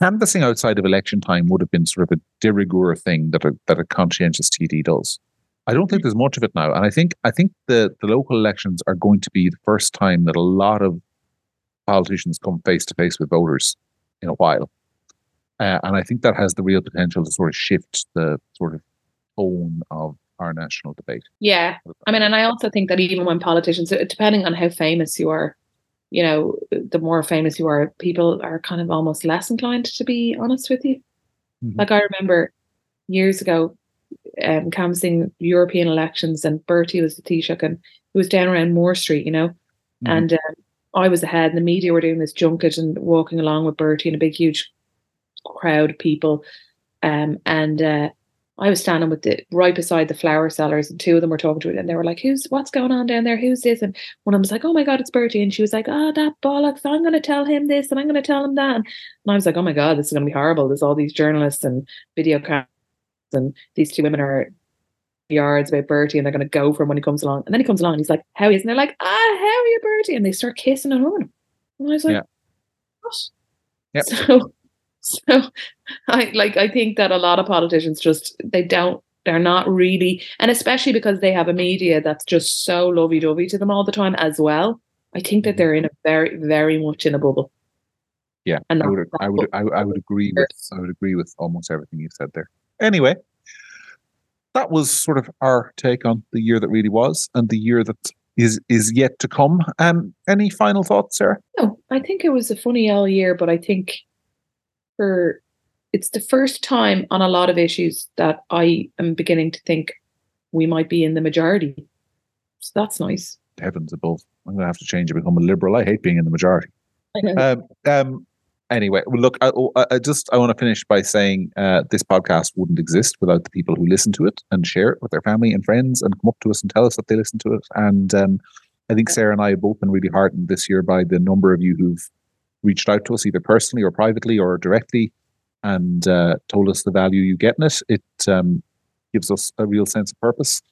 canvassing outside of election time would have been sort of a de rigueur thing that a, that a conscientious TD does. I don't think there's much of it now, and I think I think the the local elections are going to be the first time that a lot of politicians come face to face with voters in a while, uh, and I think that has the real potential to sort of shift the sort of tone of our national debate. Yeah, I mean, and I also think that even when politicians, depending on how famous you are, you know, the more famous you are, people are kind of almost less inclined to be honest with you. Mhm. Like I remember years ago, um, canvassing European elections, and Bertie was the Taoiseach, and he was down around Moore Street, you know, Mhm. and um, I was ahead, and the media were doing this junket and walking along with Bertie and a big, huge crowd of people, um, and uh, I was standing with the right beside the flower sellers, and two of them were talking to it, and they were like, "Who's what's going on down there? Who's this?" And one of them was like, "Oh my god, it's Bertie," and she was like, "Oh, that bollocks! I'm going to tell him this, and I'm going to tell him that." And I was like, "Oh my god, this is going to be horrible." There's all these journalists and video cameras, and these two women are yards about Bertie, and they're going to go for him when he comes along. And then he comes along, and he's like, "How is?" And they're like, "Ah, how are you, Bertie?" And they start kissing and hugging him. And I was like, Yeah. "What?" Yep. So, so I like I think that a lot of politicians just they don't they're not really and especially because they have a media that's just so lovey dovey to them all the time as well. I think that they're in a very, very much in a bubble. Yeah, And I would, I would, I, I would agree with, I would agree with almost everything you said there. Anyway, that was sort of our take on the year that really was, and the year that is is yet to come. Um, any final thoughts, Sarah? No, I think it was a funny all year, but I think for it's the first time on a lot of issues that I am beginning to think we might be in the majority. So that's nice. Heavens above, I'm going to have to change and become a liberal. I hate being in the majority. I know. Um, um, anyway, well, look, I, I- I just I want to finish by saying uh, this podcast wouldn't exist without the people who listen to it and share it with their family and friends and come up to us and tell us that they listen to it. And um, I think Sarah and I have both been really heartened this year by the number of you who've reached out to us either personally or privately or directly and uh, told us the value you get in it. It um, gives us a real sense of purpose.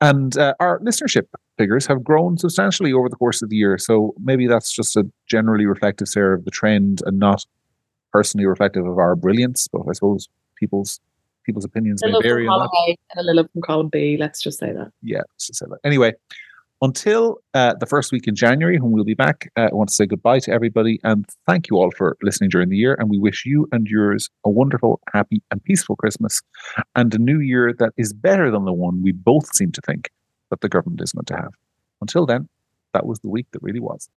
And uh, our listenership figures have grown substantially over the course of the year. So maybe that's just a generally reflective, Sarah, of the trend and not personally reflective of our brilliance. But I suppose people's people's opinions may vary on that. A and a little from column B. Let's just say that. Yeah, let's just say that. Anyway, until uh, the first week in January, when we'll be back, uh, I want to say goodbye to everybody and thank you all for listening during the year. And we wish you and yours a wonderful, happy, and peaceful Christmas and a new year that is better than the one we both seem to think that the government is going to have. Until then, that was the week that really was.